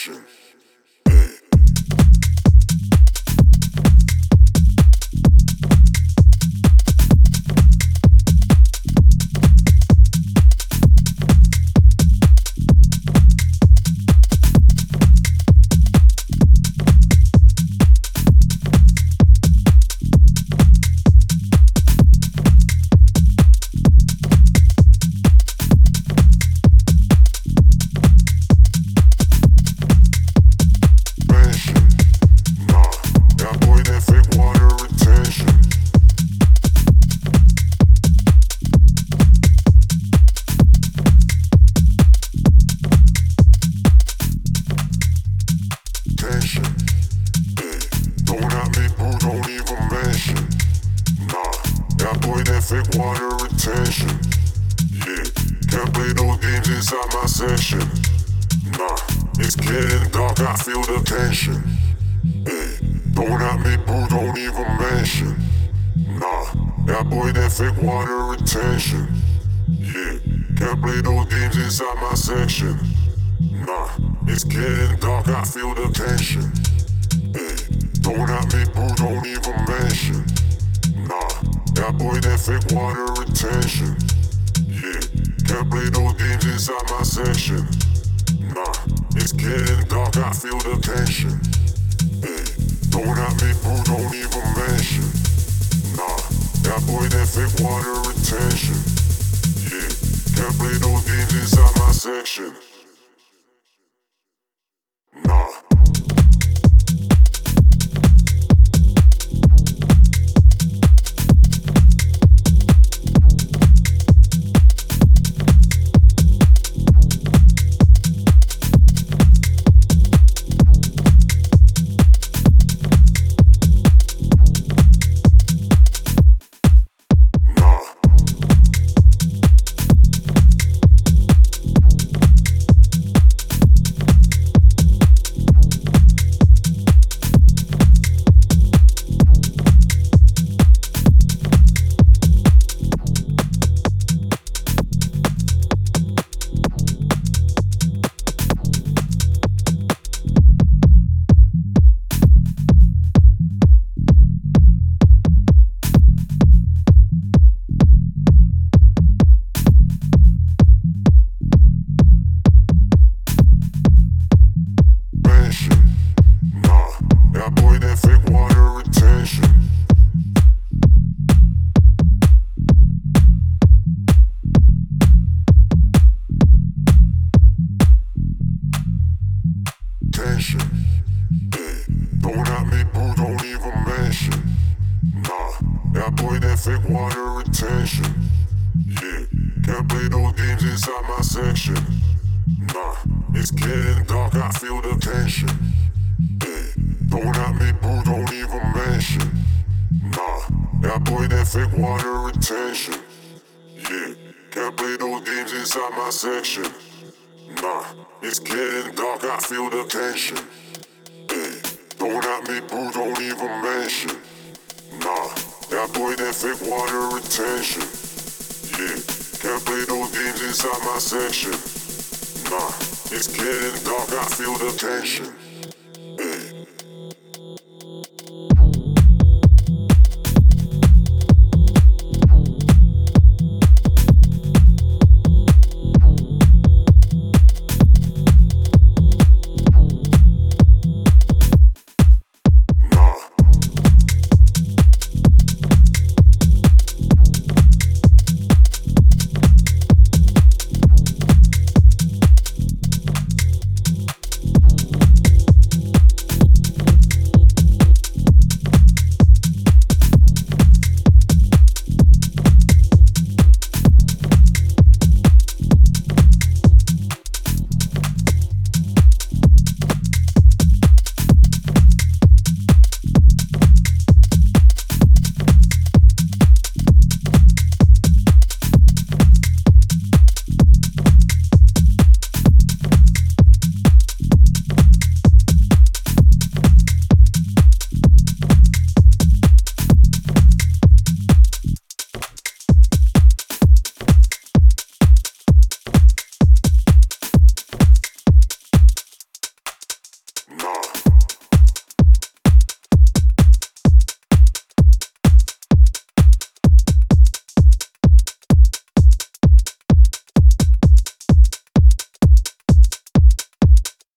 tension. Fake water retention. Yeah, can't play those games inside my section. Nah, it's getting dark, I feel the tension. Hey, don't at me, boo, don't even mention. Nah, that boy that fake water retention. Yeah, can't play those games inside my section. Nah, it's getting dark, I feel the tension. Hey, don't at me, boo, don't even mention. Nah, that boy that fake water retention. Yeah, can't play those games inside my section. Nah, it's getting dark, I feel the tension. Hey, don't have me, boo, don't even mention. Nah, that boy that fake water retention. Yeah, can't play those games inside my section. Fake water retention. Yeah, can't play those games inside my section. Nah, it's getting dark, I feel the tension. Hey, don't at me, boo, don't even mention. Nah, that boy that fake water retention. Yeah, can't play those games inside my section. Nah, it's getting dark, I feel the tension. Hey, don't at me, boo, don't even mention. Nah, that boy that fake water retention. Yeah, can't play those games inside my section. Nah, it's getting dark, I feel the tension.